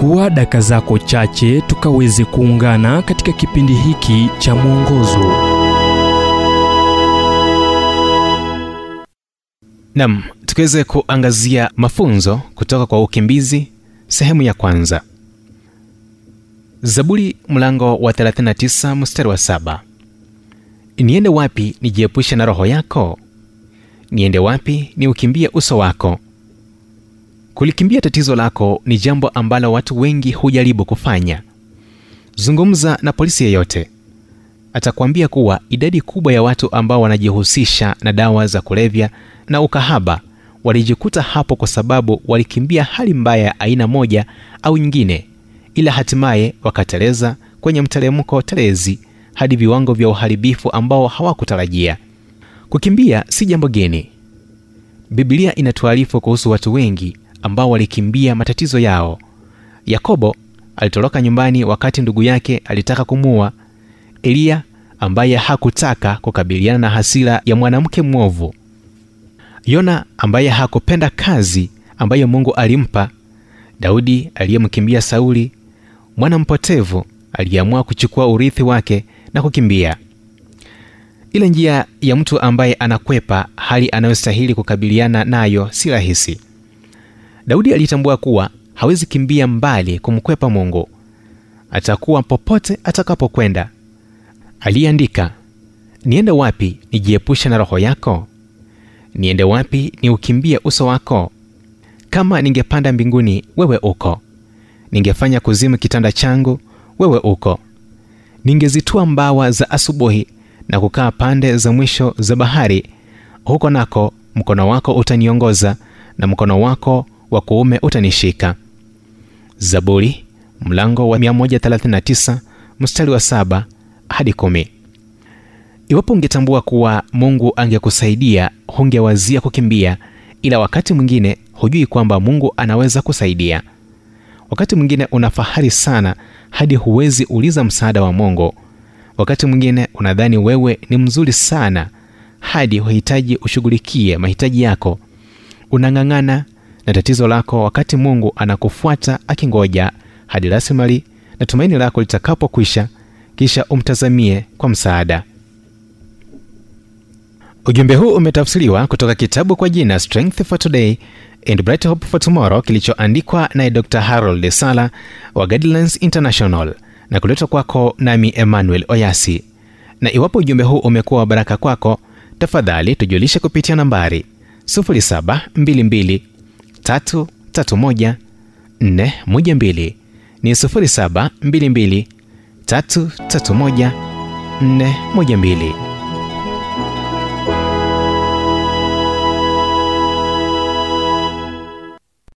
chukua daka zako chache tukaweze kuungana katika kipindi hiki cha mwongozo. Nam tukiweze kuangazia mafunzo kutoka kwa ukimbizi sehemu ya kwanza. Zaburi mlango wa 39 mstari wa 7 niende wapi nijiepushe na roho yako? Niende wapi niukimbie uso wako kulikimbia tatizo lako ni jambo ambalo watu wengi hujaribu kufanya. Zungumza na polisi yeyote. Atakwambia kuwa idadi kubwa ya watu ambao wanajihusisha na dawa za kulevya na ukahaba walijikuta hapo kwa sababu walikimbia hali mbaya ya aina moja au nyingine ila hatimaye wakateleza kwenye mteremko telezi hadi viwango vya uharibifu ambao hawakutarajia. Kukimbia si jambo geni. Biblia inatuarifu kuhusu watu wengi ambao walikimbia matatizo yao. Yakobo alitoroka nyumbani wakati ndugu yake alitaka kumua eliya ambaye hakutaka kukabiliana na hasira ya mwanamke mwovu. Yona ambaye hakupenda kazi ambayo mungu alimpa. Daudi aliyemkimbia sauli mwana mpotevu aliyeamua kuchukua urithi wake na kukimbia. Ile njia ya mtu ambaye anakwepa hali anayostahili kukabiliana nayo si rahisi daudi alitambua kuwa hawezi kimbia mbali kumkwepa mungu. Atakuwa popote atakapokwenda. Aliyeandika niende wapi nijiepushe na roho yako? Niende wapi niukimbie uso wako? Kama ningepanda mbinguni wewe uko. Ningefanya kuzimu kitanda changu wewe uko. Ningezitua mbawa za asubuhi na kukaa pande za mwisho za bahari. Huko nako mkono wako utaniongoza na mkono wako wa kuume utanishika. Zaburi mlango wa 139 mstari wa saba hadi kumi. Iwapo ungetambua kuwa mungu angekusaidia hungewazia kukimbia ila wakati mwingine hujui kwamba mungu anaweza kusaidia. Wakati mwingine una fahari sana hadi huwezi uliza msaada wa mungu. Wakati mwingine unadhani wewe ni mzuri sana hadi huhitaji ushughulikie mahitaji yako. Unang'ang'ana na tatizo lako wakati mungu anakufuata akingoja hadi rasimali na tumaini lako litakapokwisha kisha umtazamie kwa msaada. Ujumbe huu umetafsiriwa kutoka kitabu kwa jina strength for today and bright hope for tomorrow kilichoandikwa naye dr harold sala wa guidelines international na kuletwa kwako nami emmanuel oyasi. Na iwapo ujumbe huu umekuwa wa baraka kwako tafadhali tujulishe kupitia nambari 722 331 412 ni 722 331 412